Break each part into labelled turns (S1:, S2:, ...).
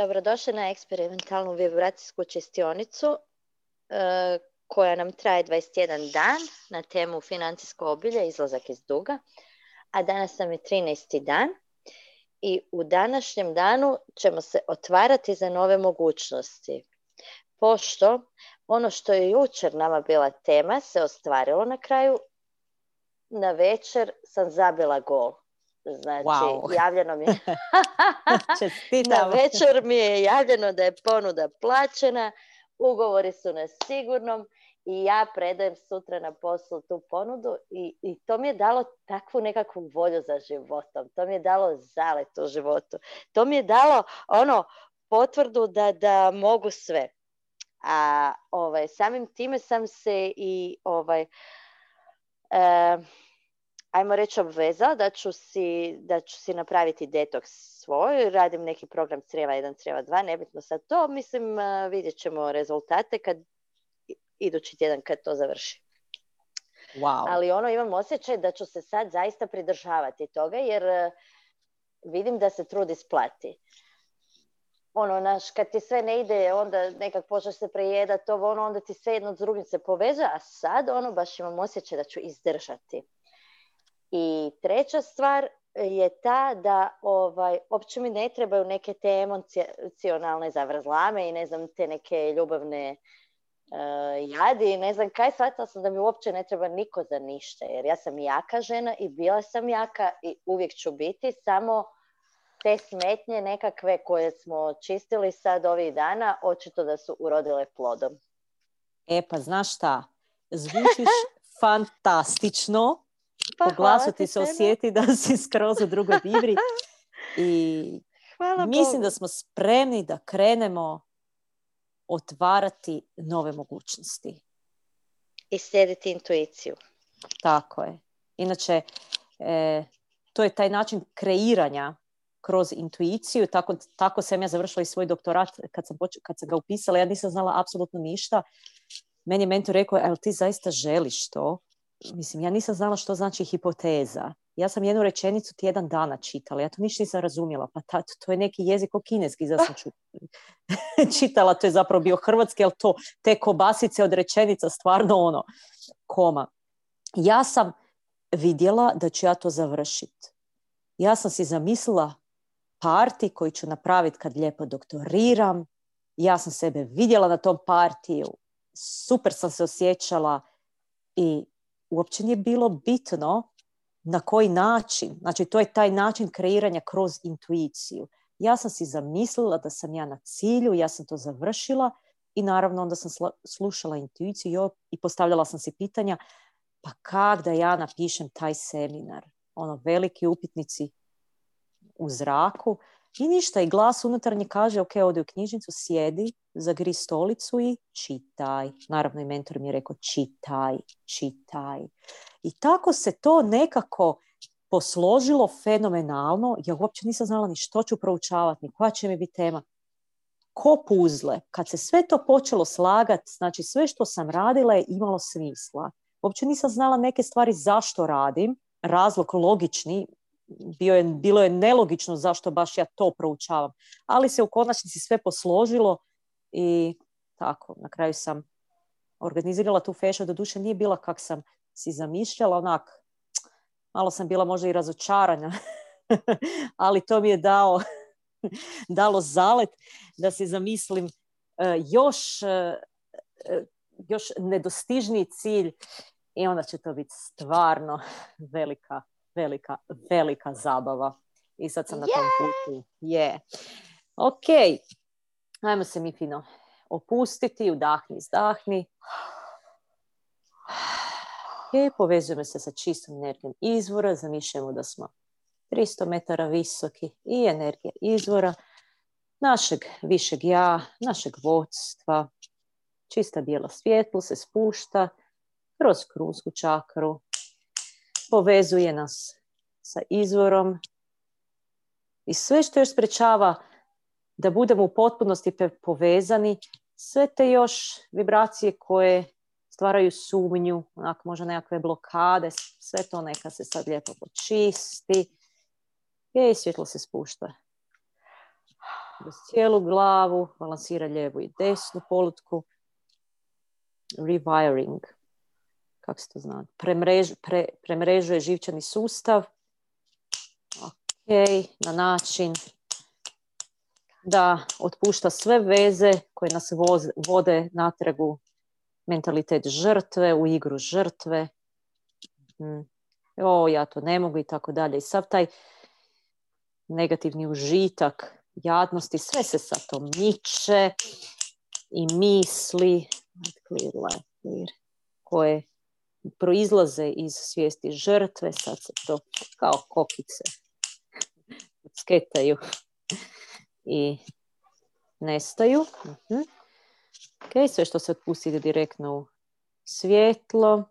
S1: Dobrodošli na eksperimentalnu vibracijsku čestionicu e, koja nam traje 21 dan na temu financijsko obilje, izlazak iz duga. A danas nam je 13. dan i u današnjem danu ćemo se otvarati za nove mogućnosti. Pošto ono što je jučer nama bila tema se ostvarilo na kraju, na večer sam zabila gol. Znači, javljeno mi je... na večer mi je javljeno da je ponuda plaćena, ugovori su na sigurnom i ja predajem sutra na poslu tu ponudu i, i to mi je dalo takvu nekakvu volju za životom. To mi je dalo zalet u životu. To mi je dalo ono potvrdu da, da mogu sve. A ovaj, samim time sam se i ovaj, e, ajmo reći obvezao da ću si, da ću si napraviti detoks svoj, radim neki program crijeva 1, crijeva 2, nebitno sad to, mislim vidjet ćemo rezultate kad idući tjedan kad to završi.
S2: Wow.
S1: Ali ono imam osjećaj da ću se sad zaista pridržavati toga jer vidim da se trud isplati. Ono, naš, kad ti sve ne ide, onda nekak počneš se prejedati, ovo, ono, onda ti sve jedno s drugim se poveže, a sad, ono, baš imam osjećaj da ću izdržati. I treća stvar je ta da ovaj, uopće mi ne trebaju neke te emocionalne zavrzlame i ne znam, te neke ljubavne uh, jadi i ne znam kaj, shvatila sam da mi uopće ne treba niko za ništa, jer ja sam jaka žena i bila sam jaka i uvijek ću biti, samo te smetnje nekakve koje smo čistili sad ovih dana, očito da su urodile plodom.
S2: E pa znaš šta, zvučiš fantastično,
S1: pa
S2: po glasu ti se osjeti da si skroz u drugoj vibri. I
S1: hvala
S2: mislim da smo spremni da krenemo otvarati nove mogućnosti.
S1: I slijediti intuiciju.
S2: Tako je. Inače, e, to je taj način kreiranja kroz intuiciju. Tako, tako sam ja završila i svoj doktorat kad sam, kad sam ga upisala. Ja nisam znala apsolutno ništa. Meni je mentor rekao, ali ti zaista želiš to? mislim, ja nisam znala što znači hipoteza. Ja sam jednu rečenicu tjedan dana čitala, ja to ništa nisam razumjela. Pa ta, to je neki jezik o kineski, za sam čitala, to je zapravo bio hrvatski, ali to, te kobasice od rečenica, stvarno ono, koma. Ja sam vidjela da ću ja to završiti. Ja sam si zamislila parti koji ću napraviti kad lijepo doktoriram. Ja sam sebe vidjela na tom partiju. Super sam se osjećala i uopće nije bilo bitno na koji način. Znači, to je taj način kreiranja kroz intuiciju. Ja sam si zamislila da sam ja na cilju, ja sam to završila i naravno onda sam slušala intuiciju i postavljala sam si pitanja pa kak da ja napišem taj seminar? Ono, veliki upitnici u zraku i ništa. I glas unutarnji kaže, ok, odi u knjižnicu, sjedi, zagri stolicu i čitaj. Naravno i mentor mi je rekao čitaj, čitaj. I tako se to nekako posložilo fenomenalno. Ja uopće nisam znala ni što ću proučavati, ni koja će mi biti tema. Ko puzle. Kad se sve to počelo slagati, znači sve što sam radila je imalo smisla. Uopće nisam znala neke stvari zašto radim. Razlog logični, bio je, bilo je nelogično zašto baš ja to proučavam. Ali se u konačnici sve posložilo i tako, na kraju sam organizirala tu fešu, do duše nije bila kak sam si zamišljala, onak, malo sam bila možda i razočarana, ali to mi je dao, dalo zalet da si zamislim e, još, e, e, još nedostižniji cilj i onda će to biti stvarno velika, velika, velika zabava. I sad sam na tom putu. Je. Ok, Ajmo se mi fino opustiti, udahni, izdahni. I povezujemo se sa čistom energijom izvora, zamišljamo da smo 300 metara visoki i energija izvora našeg višeg ja, našeg vodstva. Čista bijela svjetlo se spušta kroz krusku čakru, povezuje nas sa izvorom i sve što još sprečava da budemo u potpunosti povezani sve te još vibracije koje stvaraju sumnju, onako možda nekakve blokade, sve to neka se sad lijepo počisti. I svjetlo se spušta. Uz cijelu glavu, balansira lijevu i desnu polutku. Rewiring, kako se to zna, Premrež, pre, premrežuje živčani sustav. Ok, na način da otpušta sve veze koje nas vode natragu mentalitet žrtve, u igru žrtve. Mm. O, ja to ne mogu i tako dalje. I sav taj negativni užitak, jadnosti, sve se sa to miče i misli koje proizlaze iz svijesti žrtve, sad se to kao kokice sketaju i nestaju. uh Ok, sve što se otpusti ide direktno u svjetlo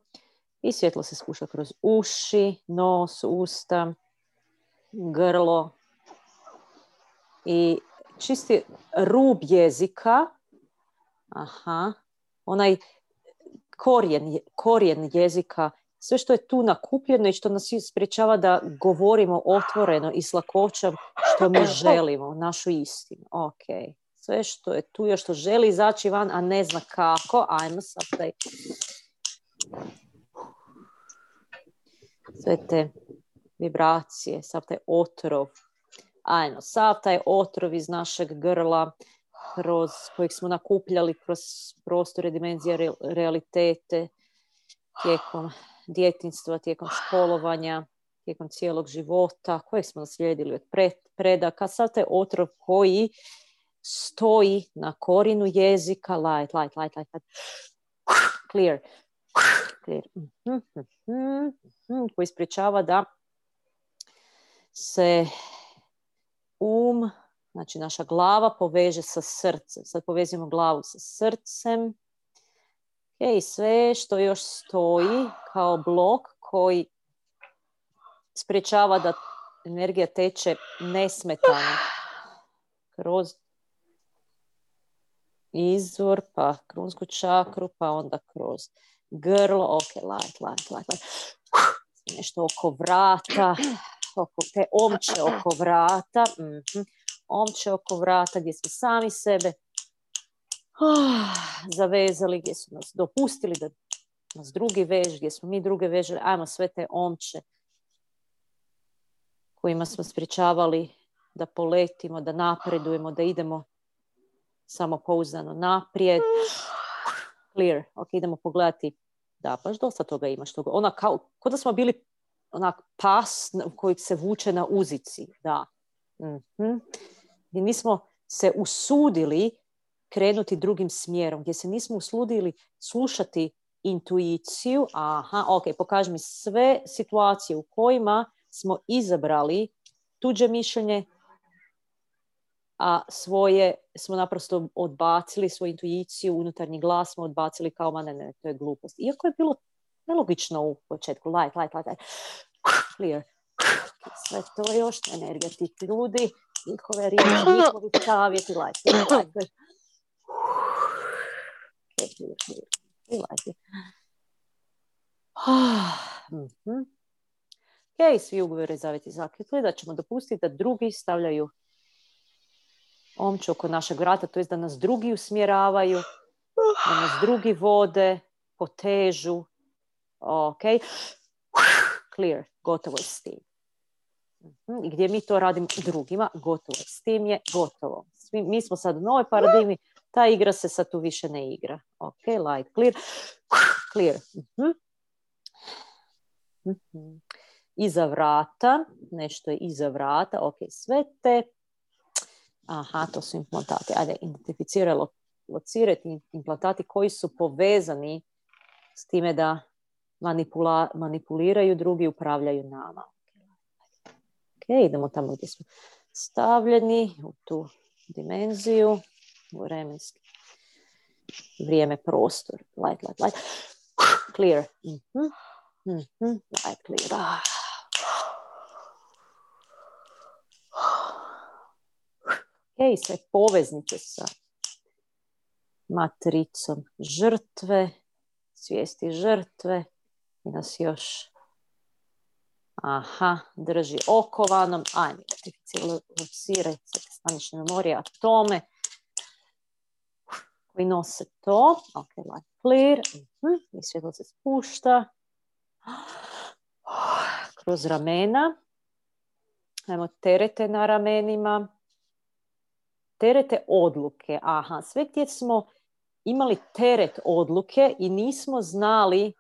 S2: i svjetlo se spušta kroz uši, nos, usta, grlo i čisti rub jezika, aha, onaj korijen, korijen jezika, sve što je tu nakupljeno i što nas sprječava da govorimo otvoreno i s lakoćom što mi želimo, našu istinu. Ok, sve što je tu još što želi izaći van, a ne zna kako, ajmo sad taj... Sve te vibracije, sav taj otrov, ajmo, sav taj otrov iz našeg grla, kroz kojeg smo nakupljali kroz prostore, dimenzije, realitete, tijekom djetinstva, tijekom školovanja, tijekom cijelog života, kojeg smo naslijedili od predaka, sav taj otrov koji stoji na korinu jezika, light, light, light, light, light. clear, clear. koji da se um, znači naša glava poveže sa srcem. Sad povezimo glavu sa srcem. I sve što još stoji kao blok koji sprječava da energija teče nesmetano kroz izvor, pa krunsku čakru, pa onda kroz grlo, ok, light, light, light. Nešto oko vrata, oko te omče oko vrata, mm omče oko vrata gdje smo sami sebe oh, zavezali, gdje su nas dopustili da nas drugi vež, gdje smo mi druge vežili, ajmo sve te omče kojima smo sprječavali da poletimo, da napredujemo, da idemo samopouzdano naprijed. Clear. Ok, idemo pogledati. Da, baš dosta toga imaš. Toga. Ona kao, da smo bili onak pas koji se vuče na uzici. Da. mm I nismo se usudili krenuti drugim smjerom, gdje se nismo usudili slušati intuiciju. Aha, ok, pokaži mi sve situacije u kojima smo izabrali tuđe mišljenje, a svoje smo naprosto odbacili, svoju intuiciju, unutarnji glas smo odbacili kao, ma ne, ne, to je glupost. Iako je bilo nelogično u početku, light, light, light, light, clear. Sve to još energija tih ljudi, njihove riječi, njihovi savjeti, light. Clear, clear, Ok, svi ugovori zavjeti zakljetli da ćemo dopustiti da drugi stavljaju omču oko našeg vrata, to je da nas drugi usmjeravaju, da nas drugi vode, potežu. Ok, clear, gotovo je s tim. Mhm, gdje mi to radimo drugima, gotovo. S tim je gotovo. mi smo sad u novoj paradigmi, ta igra se sad tu više ne igra. Ok, light, clear, clear. Mhm. Mhm. Iza vrata, nešto je iza vrata, ok, sve te aha, to su implantati. Ajde, identificiraj, locirati implantati koji su povezani s time da manipula, manipuliraju drugi upravljaju nama. Ok, idemo tamo gdje smo stavljeni u tu dimenziju, vremenski vrijeme, prostor. Light, light, light. Clear. Mm-hmm. Mm-hmm. Light, clear. Ah. i sve poveznice sa matricom žrtve, svijesti žrtve i nas još aha, drži okovanom, ajme, identificiraj se stanične memorije, atome koji nose to, ok, light clear, uh i svjetlo se spušta. Kroz ramena, ajmo terete na ramenima, terete odluke, aha, sve gdje smo imali teret odluke i nismo znali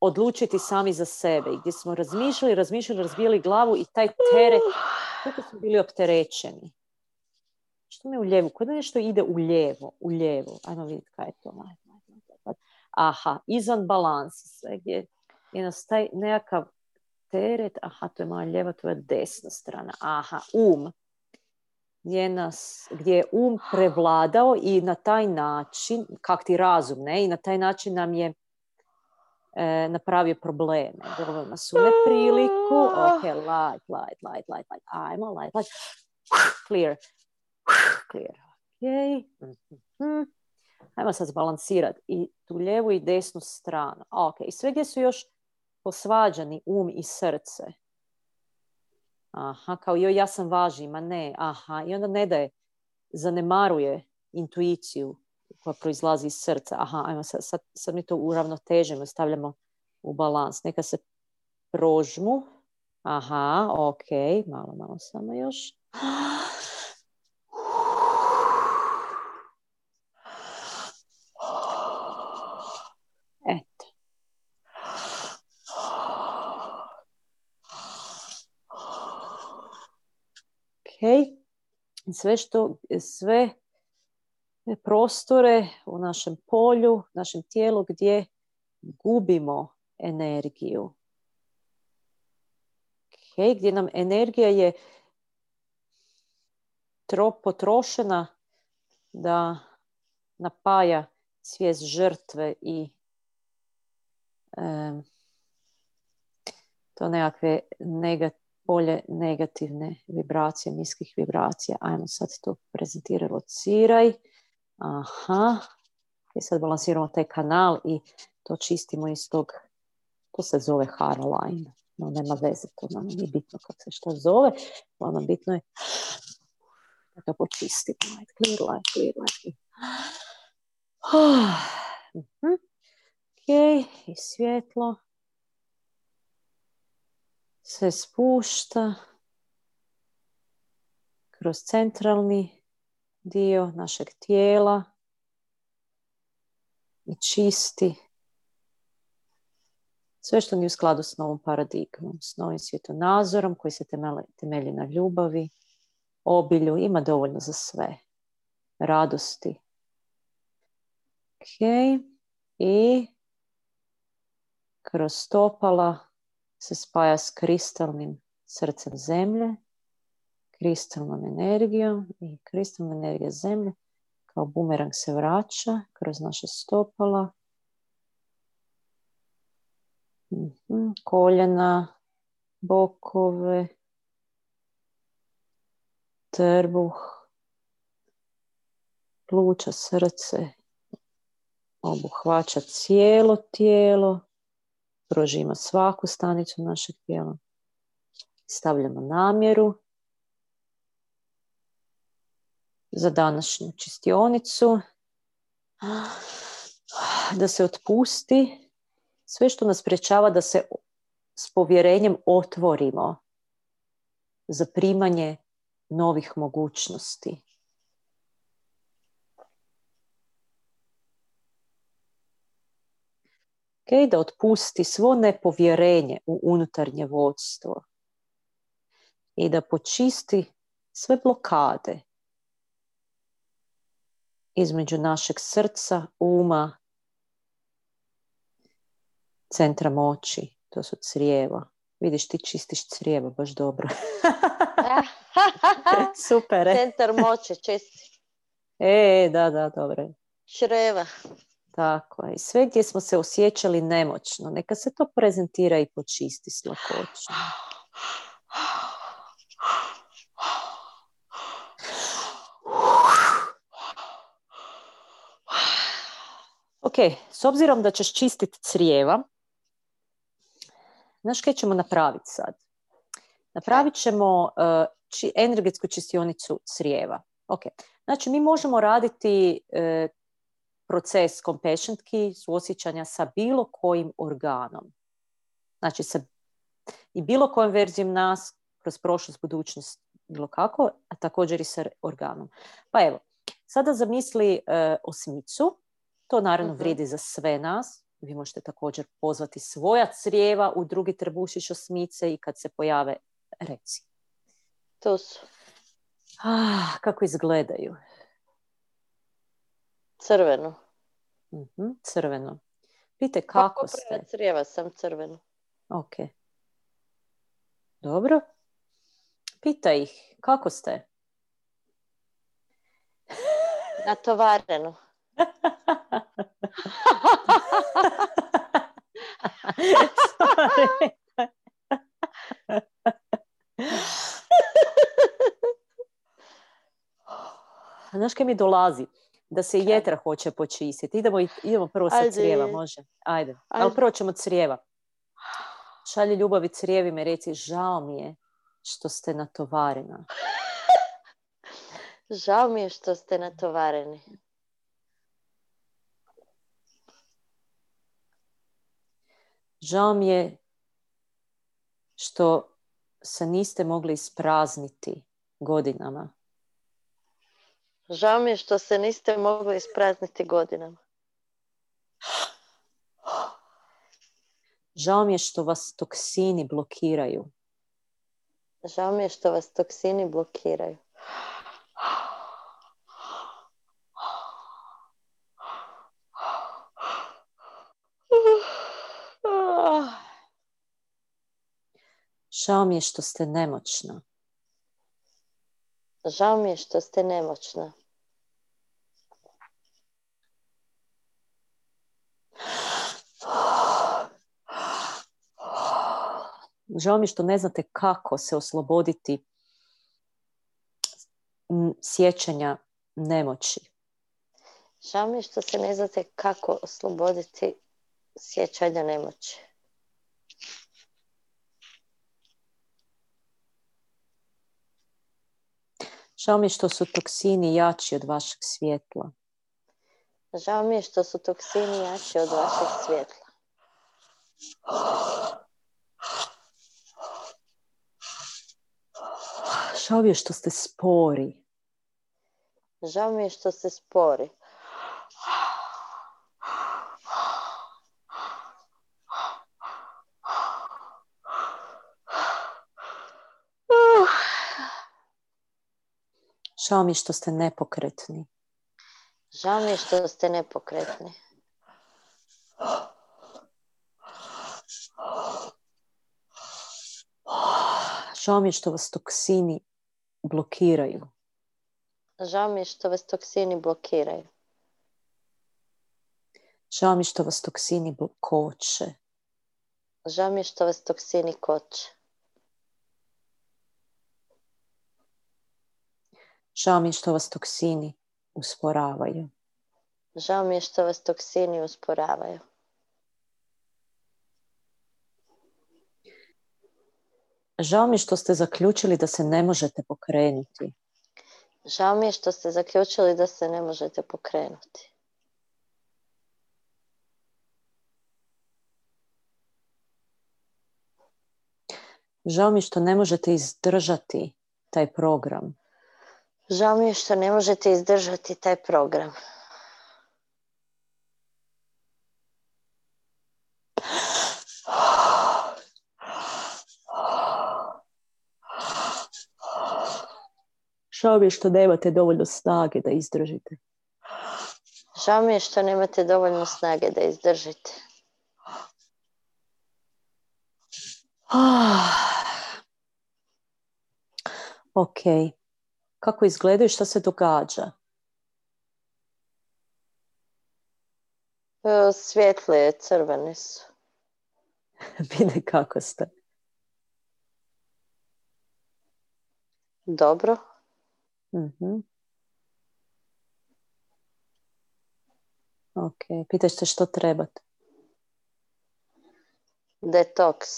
S2: odlučiti sami za sebe. I gdje smo razmišljali, razmišljali, razbijali glavu i taj teret, kako smo bili opterećeni. Što mi u lijevu? Kod nešto ide u lijevo, u lijevo. Ajmo vidjeti kaj je to. Aha, izvan balansa. Sve gdje je taj nekakav teret. Aha, to je moja lijeva, to je desna strana. Aha, um gdje, nas, gdje je um prevladao i na taj način, kak ti razum, ne? I na taj način nam je e, napravio probleme. Doveo nas u nepriliku. Ok, light, light, light, light, light. Ajmo, light, light. Clear. Clear. Ok. mm Ajmo sad zbalansirati i tu lijevu i desnu stranu. Ok, i sve gdje su još posvađani um i srce. Aha, kao joj ja sam važni, ma ne, aha. I onda ne daje, zanemaruje intuiciju koja proizlazi iz srca. Aha, ajmo sad, sad, sad mi to uravnotežimo, stavljamo u balans. Neka se prožmu. Aha, ok, malo, malo samo još. sve što, sve prostore u našem polju, našem tijelu gdje gubimo energiju. Okay, gdje nam energija je tro, potrošena da napaja svijest žrtve i to nekakve negativne polje negativne vibracije, niskih vibracija. Ajmo sad to prezentirati, lociraj. Aha. I sad balansiramo taj kanal i to čistimo iz tog, to se zove Haraline. No, nema veze, to nam nije bitno kako se što zove. Ono bitno je da ga počistimo. Clear, light, clear, light. Mhm. Ok, i svjetlo se spušta kroz centralni dio našeg tijela i čisti sve što nije u skladu s novom paradigmom, s novim svjetonazorom koji se temelji na ljubavi, obilju, ima dovoljno za sve, radosti. Ok, i kroz stopala se spaja s kristalnim srcem zemlje, kristalnom energijom i kristalna energija zemlje kao bumerang se vraća kroz naše stopala, mhm, koljena, bokove, trbuh, pluća, srce, obuhvaća cijelo tijelo, prožimo svaku stanicu našeg tijela. Stavljamo namjeru za današnju čistionicu. Da se otpusti sve što nas priječava da se s povjerenjem otvorimo za primanje novih mogućnosti. okay, da otpusti svo nepovjerenje u unutarnje vodstvo i da počisti sve blokade između našeg srca, uma, centra moći, to su crijeva. Vidiš, ti čistiš crijeva, baš dobro. Super.
S1: Centar moći čisti.
S2: E, da, da, dobro.
S1: Čreva.
S2: Tako je. I sve gdje smo se osjećali nemoćno, neka se to prezentira i počisti s lakoćom. Ok, s obzirom da ćeš čistiti crijeva, znaš kaj ćemo napraviti sad? Napravit ćemo uh, či, energetsku čistionicu crijeva. Ok, znači mi možemo raditi uh, proces compassion key, suosjećanja sa bilo kojim organom. Znači sa i bilo kojom verzijom nas kroz prošlost, budućnost, bilo kako, a također i sa organom. Pa evo, sada zamisli uh, osmicu, to naravno uh vrijedi za sve nas, vi možete također pozvati svoja crijeva u drugi trbušić osmice i kad se pojave reci.
S1: To su.
S2: Ah, kako izgledaju?
S1: Crveno.
S2: uh crveno. Pite kako, kako ste?
S1: Crijeva sam crveno.
S2: Ok. Dobro. Pita ih, kako ste?
S1: Natovareno.
S2: Znaš kaj mi dolazi? Da se jetra hoće počistiti. Idemo, idemo prvo sa crijeva, može? Ajde. Ajde. Ali prvo ćemo crijeva. Šalje ljubavi crijevi me reci, žao mi je što ste natovarena.
S1: žao mi je što ste natovareni.
S2: Žao mi je što se niste mogli isprazniti godinama.
S1: Žao mi je što se niste mogli isprazniti godinama.
S2: Žao mi je što vas toksini blokiraju.
S1: Žao mi je što vas toksini blokiraju.
S2: Žao mi je što ste nemoćna.
S1: Žao mi je što ste nemoćna.
S2: Žao mi je što ne znate kako se osloboditi sjećanja nemoći.
S1: Žao mi je što se ne znate kako osloboditi sjećanja nemoći.
S2: Žao mi je što su toksini jači od vašeg svjetla.
S1: Žao mi je što su toksini jači od vašeg svjetla.
S2: Žao mi je što ste spori.
S1: Žao mi je što ste spori.
S2: Žao mi je što ste nepokretni.
S1: Žao mi je što ste nepokretni.
S2: Žao mi je što vas toksini blokiraju.
S1: Žao mi je što vas toksini blokiraju.
S2: Žao mi je što vas toksini koče.
S1: Žao mi je što vas toksini koče.
S2: Žao mi je što vas toksini usporavaju.
S1: Žao mi je što vas toksini usporavaju.
S2: Žao mi je što ste zaključili da se ne možete pokrenuti.
S1: Žao mi je što ste zaključili da se ne možete pokrenuti.
S2: Žao mi je što ne možete izdržati taj program.
S1: Žao mi je što ne možete izdržati taj program.
S2: Žao mi je što nemate dovoljno snage da izdržite.
S1: Žao mi je što nemate dovoljno snage da izdržite.
S2: Ok kako izgledaju i što se događa?
S1: E, svjetle, crvene su.
S2: Vide kako ste.
S1: Dobro.
S2: mm Ok, pitaš se što trebate.
S1: Detoks.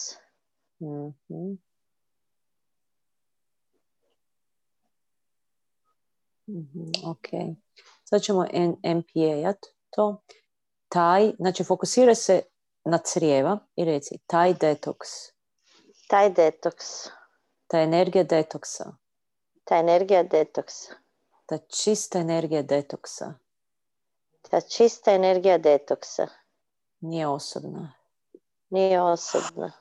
S2: Mhm. Ok. Sad ćemo MPA-at to. Taj, znači fokusira se na crijeva i reci taj detoks.
S1: Taj detoks.
S2: Ta energija detoksa.
S1: Ta energija detoksa.
S2: Ta čista energija detoksa.
S1: Ta čista energija detoksa.
S2: Nije osobna.
S1: Nije osobna.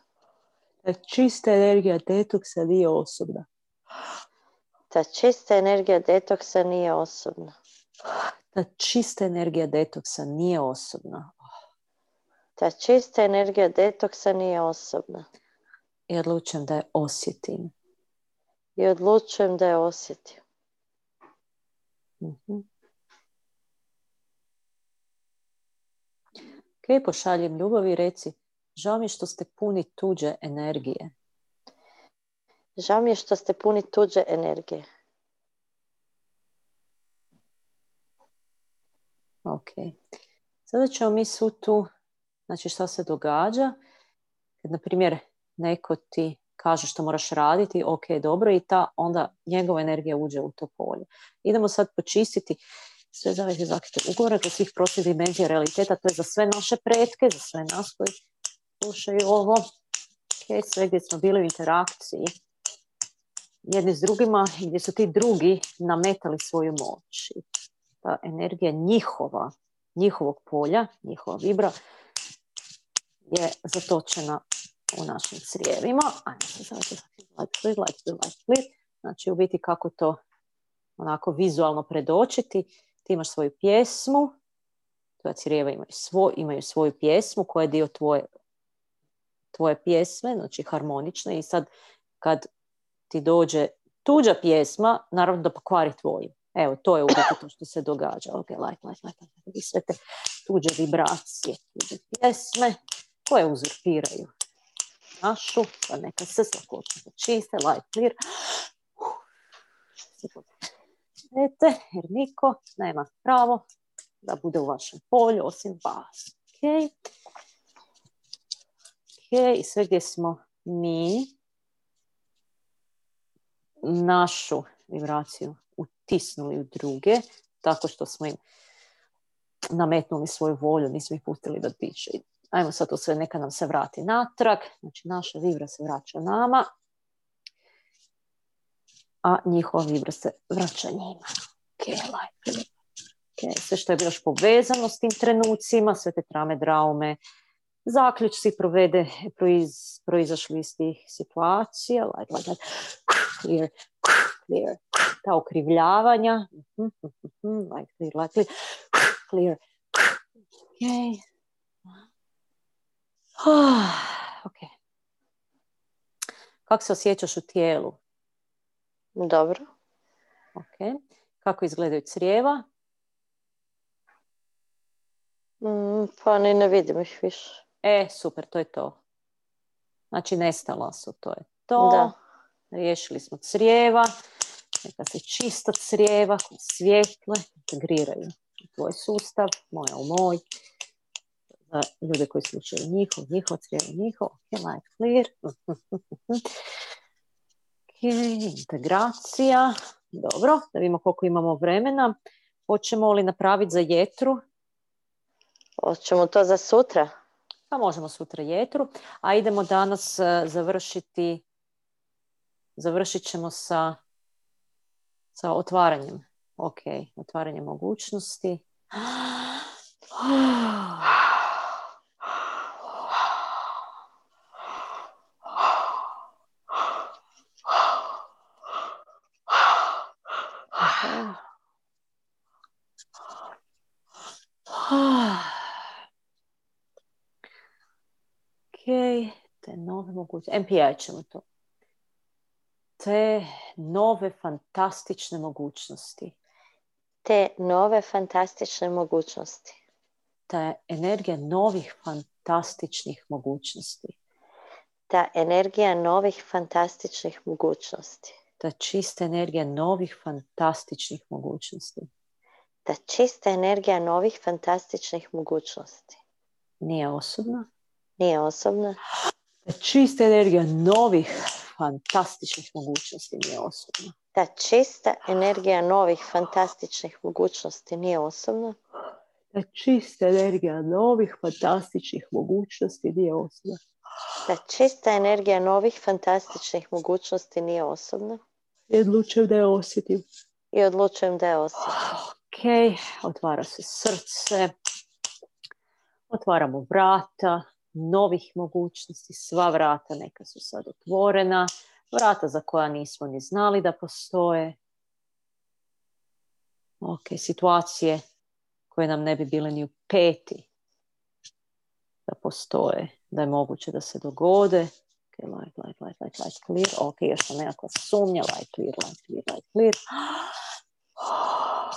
S2: Ta čista energija detoksa nije osobna.
S1: Ta čista energija detoksa nije osobna.
S2: Ta čista energija detoksa nije osobna.
S1: Ta čista energija detoksa nije osobna.
S2: I odlučujem da je osjetim.
S1: I odlučujem da je osjetim.
S2: Mhm. Ok, pošaljem ljubav i reci, žao mi što ste puni tuđe energije.
S1: Žao mi je što ste puni tuđe energije.
S2: Ok. Sada ćemo mi svu tu, znači šta se događa, kad na primjer neko ti kaže što moraš raditi, ok, dobro, i ta onda njegova energija uđe u to polje. Idemo sad počistiti sve zaveze zakite ugovore kod svih protiv dimenzija realiteta, to je za sve naše pretke, za sve nas koji slušaju ovo, ok, sve gdje smo bili u interakciji jedni s drugima, gdje su ti drugi nametali svoju moć. Ta energija njihova, njihovog polja, njihova vibra je zatočena u našim crijevima. Znači u biti kako to onako vizualno predočiti. Ti imaš svoju pjesmu, tvoja crijeva imaju, svoj, imaju svoju pjesmu koja je dio tvoje, tvoje pjesme, znači harmonične i sad kad ti dođe tuđa pjesma, naravno da pokvari tvoju. Evo, to je uvijek to što se događa. Ok, like, like, like, like. sve te tuđe vibracije, tuđe pjesme koje uzurpiraju našu, pa neka se sakočno čiste, light clear. Svete, jer niko nema pravo da bude u vašem polju osim vas. Ok. Ok, sve gdje smo mi našu vibraciju utisnuli u druge, tako što smo im nametnuli svoju volju, nismo ih pustili da diše. Ajmo sad to sve, neka nam se vrati natrag, znači naša vibra se vraća nama, a njihova vibra se vraća njima. Okay, sve što je još povezano s tim trenucima, sve te trame, draume, zaključci provede, proiz, proizašli iz tih situacija, like, like, like, clear, clear, ta okrivljavanja, like, clear, like, clear, clear, okay. ok. Kako se osjećaš u tijelu?
S1: Dobro.
S2: Ok. Kako izgledaju crijeva?
S1: Mm, pa ni ne vidim ih više.
S2: E, super, to je to. Znači, nestala su, to je to.
S1: Da.
S2: Riješili smo crijeva. Neka se čista crijeva, svjetle, integriraju u tvoj sustav, moja u moj. Za ljude koji slušaju njihov, njihov crijevo, njihov. Ok, light clear. ok, integracija. Dobro, da vidimo koliko imamo vremena. Hoćemo li napraviti za jetru?
S1: Hoćemo to za sutra?
S2: Pa možemo sutra jetru. A idemo danas e, završiti, završit ćemo sa, sa otvaranjem. Ok, otvaranje mogućnosti. te nove mogućnosti. MPI ćemo to. Te nove fantastične mogućnosti.
S1: Te nove fantastične mogućnosti.
S2: Ta energija novih fantastičnih mogućnosti.
S1: Ta energija novih fantastičnih mogućnosti.
S2: Ta čista energija novih fantastičnih mogućnosti
S1: Ta čista energija novih fantastičnih mogućnosti.
S2: Nije osobna.
S1: Nije osobna.
S2: Ta čista energija novih fantastičnih mogućnosti nije osobna.
S1: Ta čista energija novih fantastičnih mogućnosti nije osobna.
S2: Ta čista energija novih fantastičnih mogućnosti nije osobna.
S1: Ta čista energija novih fantastičnih mogućnosti nije osobna.
S2: I odlučujem da je osjetim.
S1: I odlučujem da je osjetim.
S2: Ok, otvara se srce. Otvaramo vrata novih mogućnosti. Sva vrata neka su sad otvorena. Vrata za koja nismo ni znali da postoje. Ok, situacije koje nam ne bi bile ni u peti da postoje, da je moguće da se dogode. Ok, light, light, light, light, light, clear. Ok, još sam nekakva sumnja. Light, clear, light, clear, light, clear.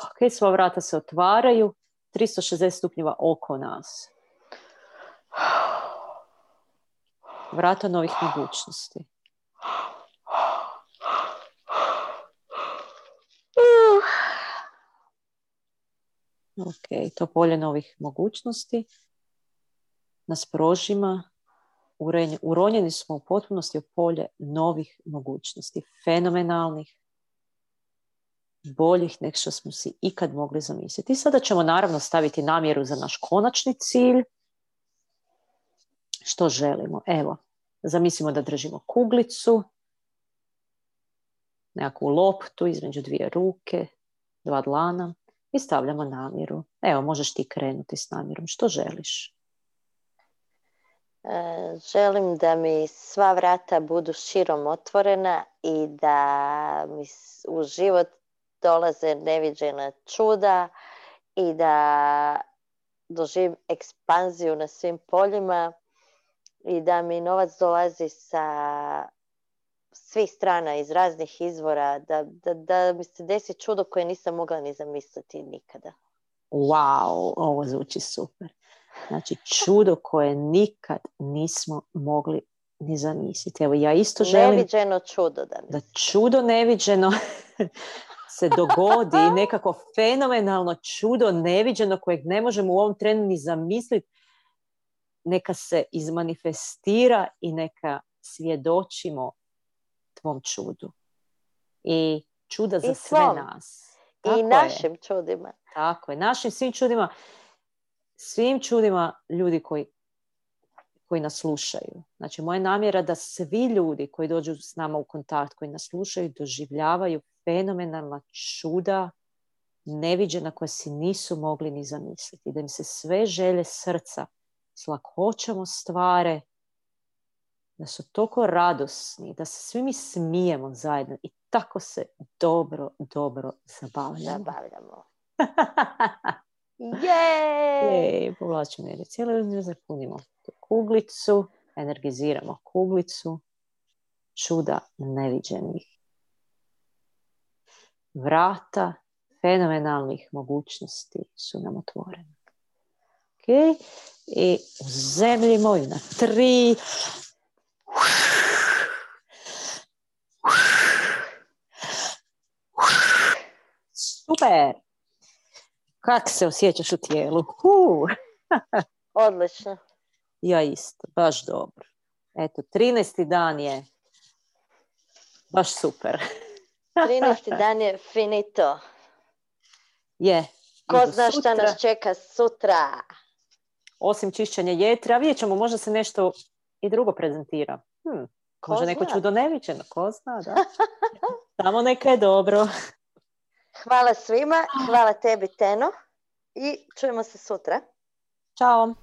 S2: Ok, sva vrata se otvaraju. 360 stupnjeva oko nas. Vrata novih mogućnosti. Ok, to polje novih mogućnosti nas prožima. Uronjeni smo u potpunosti u polje novih mogućnosti, fenomenalnih, boljih nek što smo si ikad mogli zamisliti. I sada ćemo naravno staviti namjeru za naš konačni cilj. Što želimo? Evo, zamislimo da držimo kuglicu, nekakvu loptu između dvije ruke, dva dlana i stavljamo namjeru. Evo, možeš ti krenuti s namjerom. Što želiš?
S1: E, želim da mi sva vrata budu širom otvorena i da mi u život dolaze neviđena čuda i da doživim ekspanziju na svim poljima i da mi novac dolazi sa svih strana, iz raznih izvora, da, da, da mi se desi čudo koje nisam mogla ni zamisliti nikada.
S2: Wow, ovo zvuči super. Znači, čudo koje nikad nismo mogli ni zamisliti. Evo, ja isto želim...
S1: Neviđeno čudo da
S2: Da čudo neviđeno se dogodi, nekako fenomenalno čudo neviđeno kojeg ne možemo u ovom trenu ni zamisliti, neka se izmanifestira i neka svjedočimo tvom čudu. I čuda za sve nas.
S1: I našim čudima.
S2: Tako je, našim svim čudima svim čudima ljudi koji, koji nas slušaju. Znači, moja namjera da svi ljudi koji dođu s nama u kontakt, koji nas slušaju, doživljavaju fenomenalna čuda neviđena koja si nisu mogli ni zamisliti. Da im se sve želje srca s lakoćom stvare, da su toliko radosni, da se svi mi smijemo zajedno i tako se dobro, dobro zabavljamo.
S1: Zabavljamo. Jej!
S2: Povlačimo jer cijelo zapunimo kuglicu, energiziramo kuglicu, čuda neviđenih. Vrata fenomenalnih mogućnosti su nam otvorene. Ok, i uzemljimo ju na tri. Super! Kak se osjećaš u tijelu?
S1: Odlično.
S2: Ja isto, baš dobro. Eto, 13. dan je baš super.
S1: 13. dan je finito.
S2: Je.
S1: Ko zna šta nas čeka sutra?
S2: Osim čišćenja jetra, vidjet ćemo, možda se nešto i drugo prezentira. Hm, možda neko čudo neviđeno, ko zna, da. Samo neka je dobro.
S1: Hvala svima, hvala tebi Teno i čujemo se sutra.
S2: Ćao.